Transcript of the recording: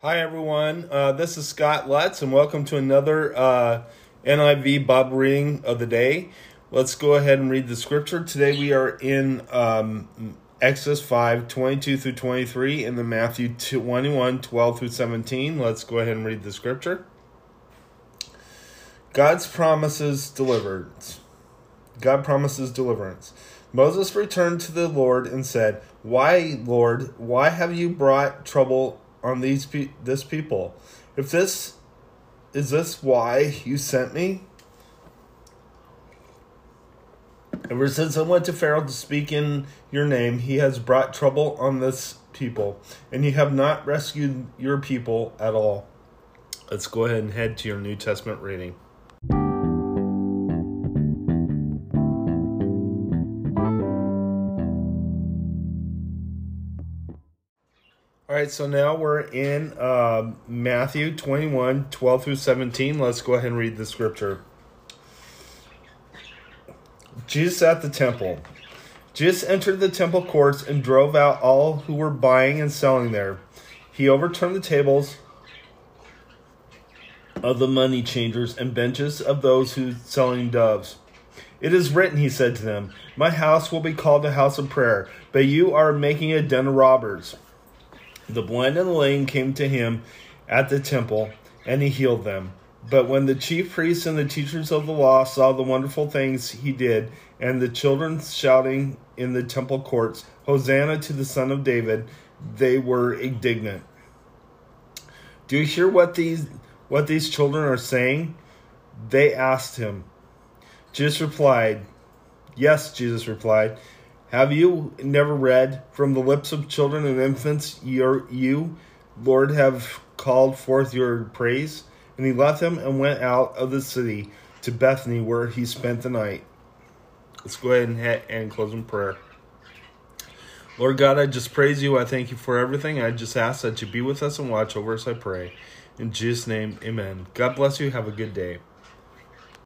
Hi, everyone. Uh, this is Scott Lutz, and welcome to another uh, NIV Bible reading of the day. Let's go ahead and read the scripture. Today we are in um, Exodus 5 22 through 23, and then Matthew 21 12 through 17. Let's go ahead and read the scripture. God's promises deliverance. God promises deliverance. Moses returned to the Lord and said, "Why, Lord, why have you brought trouble on these pe- this people? If this is this why you sent me?" Ever since I went to Pharaoh to speak in your name, he has brought trouble on this people, and you have not rescued your people at all. Let's go ahead and head to your New Testament reading. All right, so now we're in uh, Matthew 21 12 through 17. Let's go ahead and read the scripture. Jesus at the temple. Jesus entered the temple courts and drove out all who were buying and selling there. He overturned the tables of the money changers and benches of those who selling doves. It is written, he said to them, My house will be called a house of prayer, but you are making a den of robbers. The blind and the lame came to him at the temple, and he healed them. But when the chief priests and the teachers of the law saw the wonderful things he did, and the children shouting in the temple courts, Hosanna to the Son of David, they were indignant. Do you hear what these what these children are saying? They asked him. Jesus replied, Yes, Jesus replied. Have you never read, From the lips of children and infants, your, you, Lord, have called forth your praise? And he left them and went out of the city to Bethany, where he spent the night. Let's go ahead and, head and close in prayer. Lord God, I just praise you. I thank you for everything. I just ask that you be with us and watch over us, I pray. In Jesus' name, amen. God bless you. Have a good day.